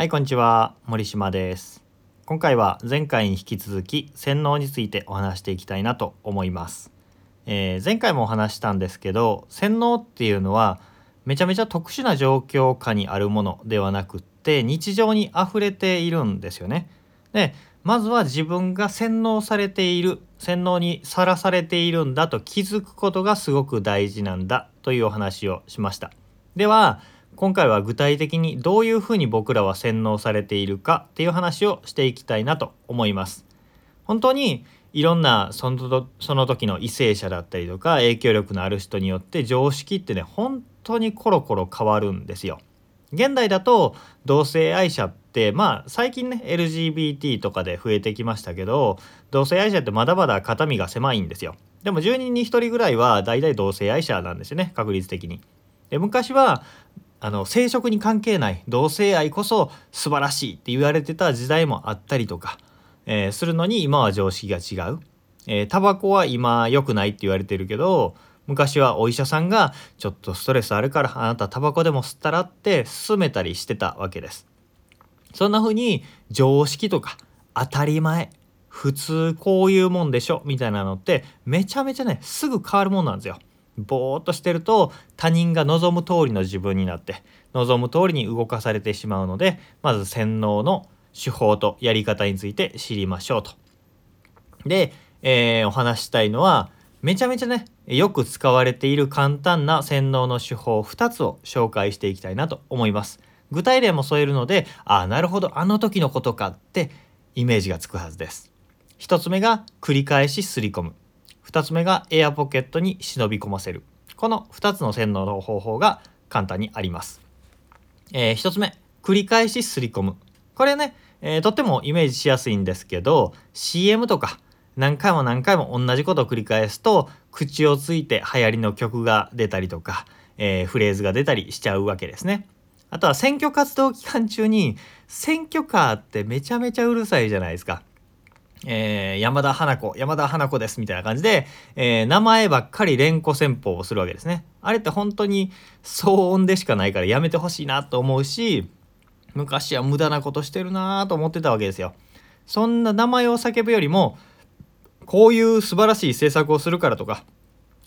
はい、こんにちは。森島です。今回は前回に引き続き洗脳についてお話していきたいなと思います。えー、前回もお話したんですけど、洗脳っていうのはめちゃめちゃ特殊な状況下にあるものではなくって日常に溢れているんですよね。で、まずは自分が洗脳されている、洗脳にさらされているんだと気づくことがすごく大事なんだというお話をしました。では、今回は具体的にどういうふうに僕らは洗脳されているかっていう話をしていきたいなと思います。本当にいろんなそのその時の為政者だったりとか影響力のある人によって常識ってね本当にコロコロ変わるんですよ。現代だと同性愛者ってまあ最近ね LGBT とかで増えてきましたけど同性愛者ってまだまだ肩身が狭いんですよ。でも10人に1人ぐらいは大体同性愛者なんですよね確率的に。で昔はあの生殖に関係ない同性愛こそ素晴らしいって言われてた時代もあったりとか、えー、するのに今は常識が違う。えー、タバコは今良くないって言われてるけど昔はお医者さんがちょっとストレスあるからあなたタバコでも吸ったらって勧めたりしてたわけです。そんな風に常識とか当たり前普通こういうもんでしょみたいなのってめちゃめちゃねすぐ変わるもんなんですよ。ぼーっとしてると他人が望む通りの自分になって望む通りに動かされてしまうのでまず洗脳の手法とやり方について知りましょうと。で、えー、お話したいのはめちゃめちゃねよく使われている簡単な洗脳の手法2つを紹介していきたいなと思います。具体例も添えるのでああなるほどあの時のことかってイメージがつくはずです。1つ目が繰り返しすり込む。2つ目がエアポケットに忍び込ませる。この2つの洗脳の方法が簡単にあります。えー、1つ目、繰り返しすり込む。これね、えー、とってもイメージしやすいんですけど、CM とか何回も何回も同じことを繰り返すと、口をついて流行りの曲が出たりとか、えー、フレーズが出たりしちゃうわけですね。あとは選挙活動期間中に選挙カーってめちゃめちゃうるさいじゃないですか。えー、山田花子、山田花子ですみたいな感じで、えー、名前ばっかり連呼戦法をするわけですね。あれって本当に騒音でしかないからやめてほしいなと思うし、昔は無駄なことしてるなと思ってたわけですよ。そんな名前を叫ぶよりも、こういう素晴らしい政策をするからとか、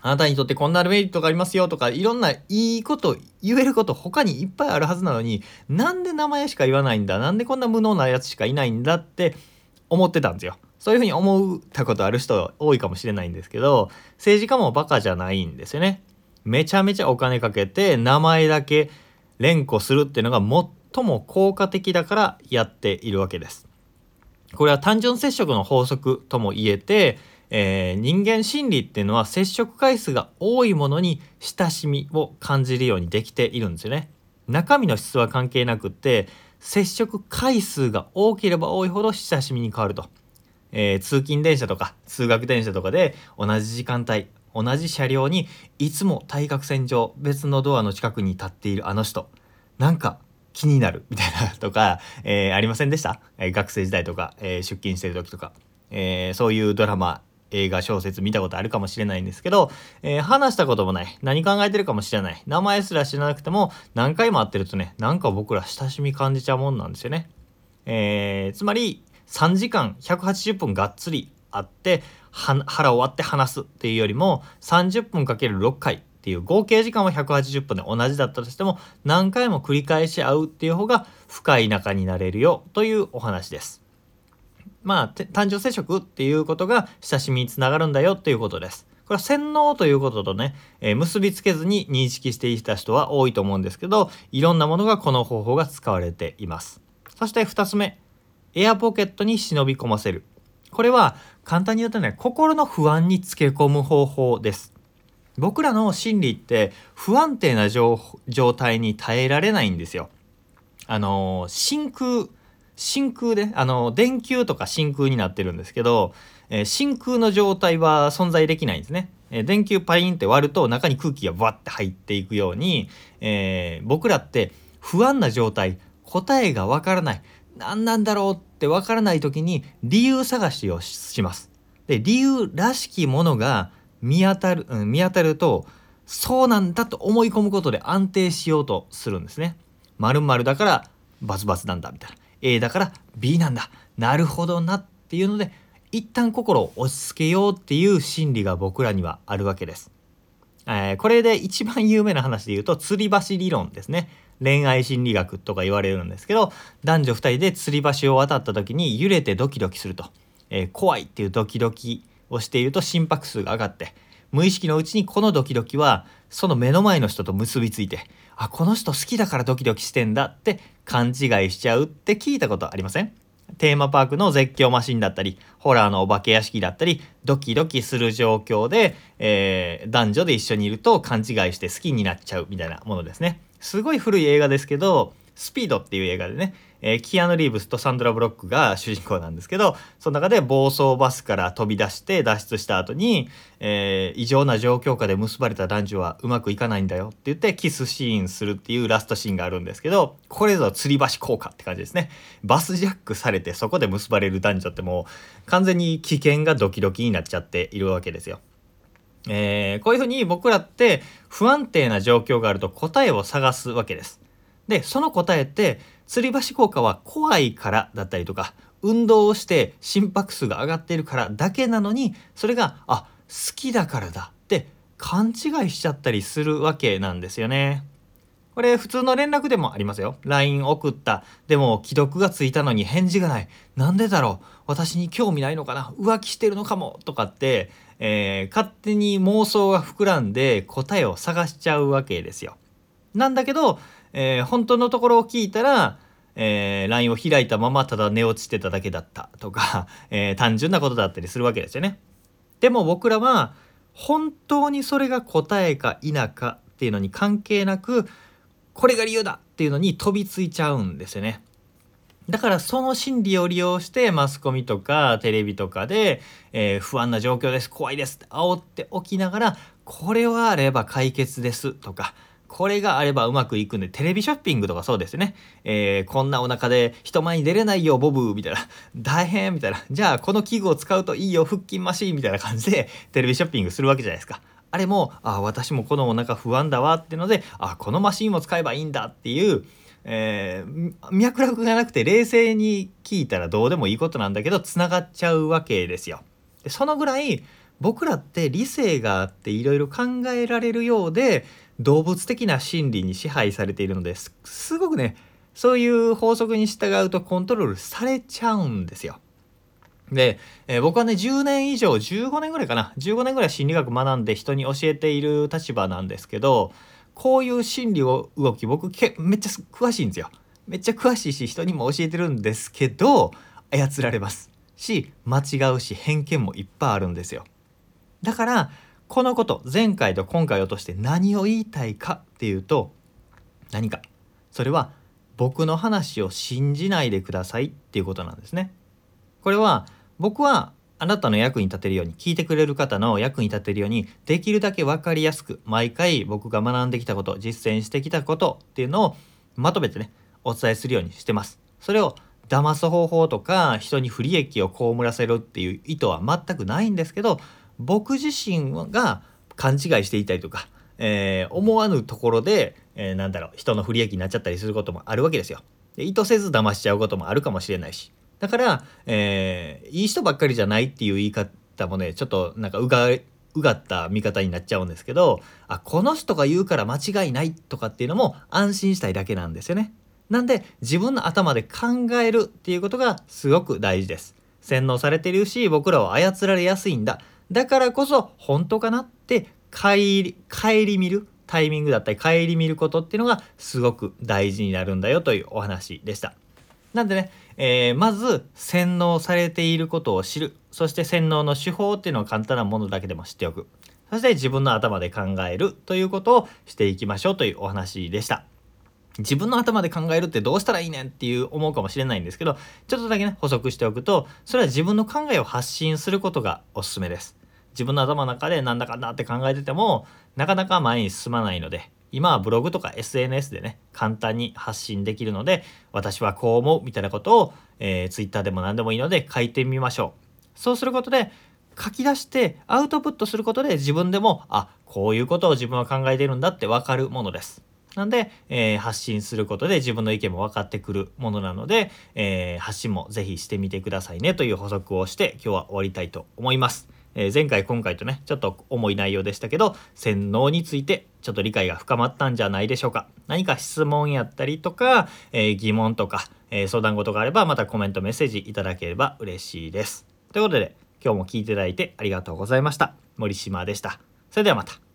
あなたにとってこんなメリットがありますよとか、いろんないいこと言えること他にいっぱいあるはずなのに、なんで名前しか言わないんだなんでこんな無能なやつしかいないんだって思ってたんですよ。そういうふうに思ったことある人多いかもしれないんですけど、政治家もバカじゃないんですよね。めちゃめちゃお金かけて名前だけ連呼するっていうのが最も効果的だからやっているわけです。これは単純接触の法則とも言えて、えー、人間心理っていうのは接触回数が多いものに親しみを感じるようにできているんですよね。中身の質は関係なくって接触回数が多ければ多いほど親しみに変わると、えー、通勤電車とか通学電車とかで同じ時間帯同じ車両にいつも対角線上別のドアの近くに立っているあの人。なんか気になるみたいなとか、えー、ありませんでした、えー、学生時代とか、え出勤してる時とか、えそういうドラマ映画小説見たことあるかもしれないんですけど、えー、話したこともない。何考えてるかもしれない。名前すら知らなくても何回も会ってるとね、なんか僕ら親しみ感じちゃうもんなんですよね。えー、つまり3時間180分がっつり会って腹終わって話すっていうよりも30分かける6回っていう合計時間は180分で同じだったとしても何回も繰り返し会うっていう方が深い仲になれるよというお話です。まあ、単純接触っていうことが親しみにつながるんだよっていうことです。これは洗脳ということとね、えー、結びつけずに認識していた人は多いと思うんですけど、いろんなものがこの方法が使われています。そして2つ目、エアポケットに忍び込ませる。これは簡単に言うとね、心の不安につけ込む方法です。僕らの心理って不安定な状態に耐えられないんですよ。あのー、真空真空で、あの、電球とか真空になってるんですけど、えー、真空の状態は存在できないんですね。えー、電球パリンって割ると中に空気がバッて入っていくように、えー、僕らって不安な状態、答えがわからない、何なんだろうってわからない時に理由探しをします。で、理由らしきものが見当たる、うん、見当たると、そうなんだと思い込むことで安定しようとするんですね。〇〇だからバツバツなんだみたいな A だから B なんだなるほどなっていうので一旦心を落ち着けようっていう心理が僕らにはあるわけです。えー、これで一番有名な話で言うと吊り橋理論ですね。恋愛心理学とか言われるんですけど男女2人で吊り橋を渡った時に揺れてドキドキすると、えー、怖いっていうドキドキをしていると心拍数が上がって無意識のうちにこのドキドキはその目の前の人と結びついてあこの人好きだからドキドキしてんだって勘違いしちゃうって聞いたことありません？テーマパークの絶叫マシンだったりホラーのお化け屋敷だったりドキドキする状況で、えー、男女で一緒にいると勘違いして好きになっちゃうみたいなものですね。すごい古い映画ですけどスピードっていう映画でねえー、キアヌ・リーブスとサンドラ・ブロックが主人公なんですけどその中で暴走バスから飛び出して脱出した後に、えー、異常な状況下で結ばれた男女はうまくいかないんだよって言ってキスシーンするっていうラストシーンがあるんですけどこれぞ吊り橋効果って感じですねバスジャックされてそこで結ばれる男女ってもう完全に危険がドキドキになっちゃっているわけですよ。えー、こういうふうに僕らって不安定な状況があると答えを探すわけです。でその答えって吊り橋効果は怖いからだったりとか運動をして心拍数が上がっているからだけなのにそれがあ好きだからだって勘違いしちゃったりするわけなんですよね。これ普通の連絡でもありますよ。LINE 送った。でも既読がついたのに返事がない。なんでだろう？私に興味ないのかな？浮気してるのかも？とかって、えー、勝手に妄想が膨らんで答えを探しちゃうわけですよ。なんだけどえー、本当のところを聞いたら、えー、LINE を開いたままただ寝落ちてただけだったとか、えー、単純なことだったりするわけですよね。でも僕らは本当にそれが答えか否かっていうのに関係なくこれが理由だっていうのに飛びついちゃうんですよね。だからその心理を利用してマスコミとかテレビとかで、えー、不安な状況です怖いですって煽っておきながらこれはあれば解決ですとかこれがあればうまくいくんで、テレビショッピングとかそうですね。えー、こんなお腹で人前に出れないよ、ボブみたいな。大変みたいな。じゃあ、この器具を使うといいよ、腹筋マシーンみたいな感じで、テレビショッピングするわけじゃないですか。あれも、あ、私もこのお腹不安だわってので、あ、このマシンを使えばいいんだっていう、えー、脈絡がなくて冷静に聞いたらどうでもいいことなんだけど、つながっちゃうわけですよ。でそのぐらい、僕らって理性があっていろいろ考えられるようで動物的な心理に支配されているのですすごくねそういう法則に従うとコントロールされちゃうんですよ。で、えー、僕はね10年以上15年ぐらいかな15年ぐらい心理学学んで人に教えている立場なんですけどこういう心理を動き僕けめっちゃ詳しいんですよ。めっちゃ詳しいし人にも教えてるんですけど操られますし間違うし偏見もいっぱいあるんですよ。だからこのこと前回と今回をとして何を言いたいかっていうと何かそれは僕の話を信じないでくださいっていうことなんですね。これは僕はあなたの役に立てるように聞いてくれる方の役に立てるようにできるだけ分かりやすく毎回僕が学んできたこと実践してきたことっていうのをまとめてねお伝えするようにしてます。それを騙す方法とか人に不利益を被らせるっていう意図は全くないんですけど僕自身が勘違いしていたりとか、えー、思わぬところで、えー、なんだろう人の不利益になっちゃったりすることもあるわけですよ。で意図せず騙しちゃうこともあるかもしれないしだから、えー、いい人ばっかりじゃないっていう言い方もねちょっとなんかうがうがった見方になっちゃうんですけどあこの人が言うから間違いないとかっていうのも安心したいだけなんですよね。なんで自分の頭で考えるっていうことがすごく大事です。洗脳されてるし僕らは操られやすいんだだからこそ本当かなって顧り見るタイミングだったり顧みることっていうのがすごく大事になるんだよというお話でした。なんでね、えー、まず洗脳されていることを知るそして洗脳の手法っていうのを簡単なものだけでも知っておくそして自分の頭で考えるということをしていきましょうというお話でした。自分の頭で考えるってどうしたらいいねんっていう思うかもしれないんですけどちょっとだけね補足しておくとそれは自分の考えを発信することがおすすめです自分の頭の中でなんだかんだって考えててもなかなか前に進まないので今はブログとか SNS でね簡単に発信できるので私はこう思うみたいなことを、えー、Twitter でも何でもいいので書いてみましょうそうすることで書き出してアウトプットすることで自分でもあこういうことを自分は考えてるんだって分かるものですなんで、えー、発信することで自分の意見も分かってくるものなので、えー、発信もぜひしてみてくださいねという補足をして今日は終わりたいと思います。えー、前回今回とねちょっと重い内容でしたけど洗脳についてちょっと理解が深まったんじゃないでしょうか。何か質問やったりとか、えー、疑問とか、えー、相談事があればまたコメントメッセージいただければ嬉しいです。ということで今日も聞いていただいてありがとうございました。森島でした。それではまた。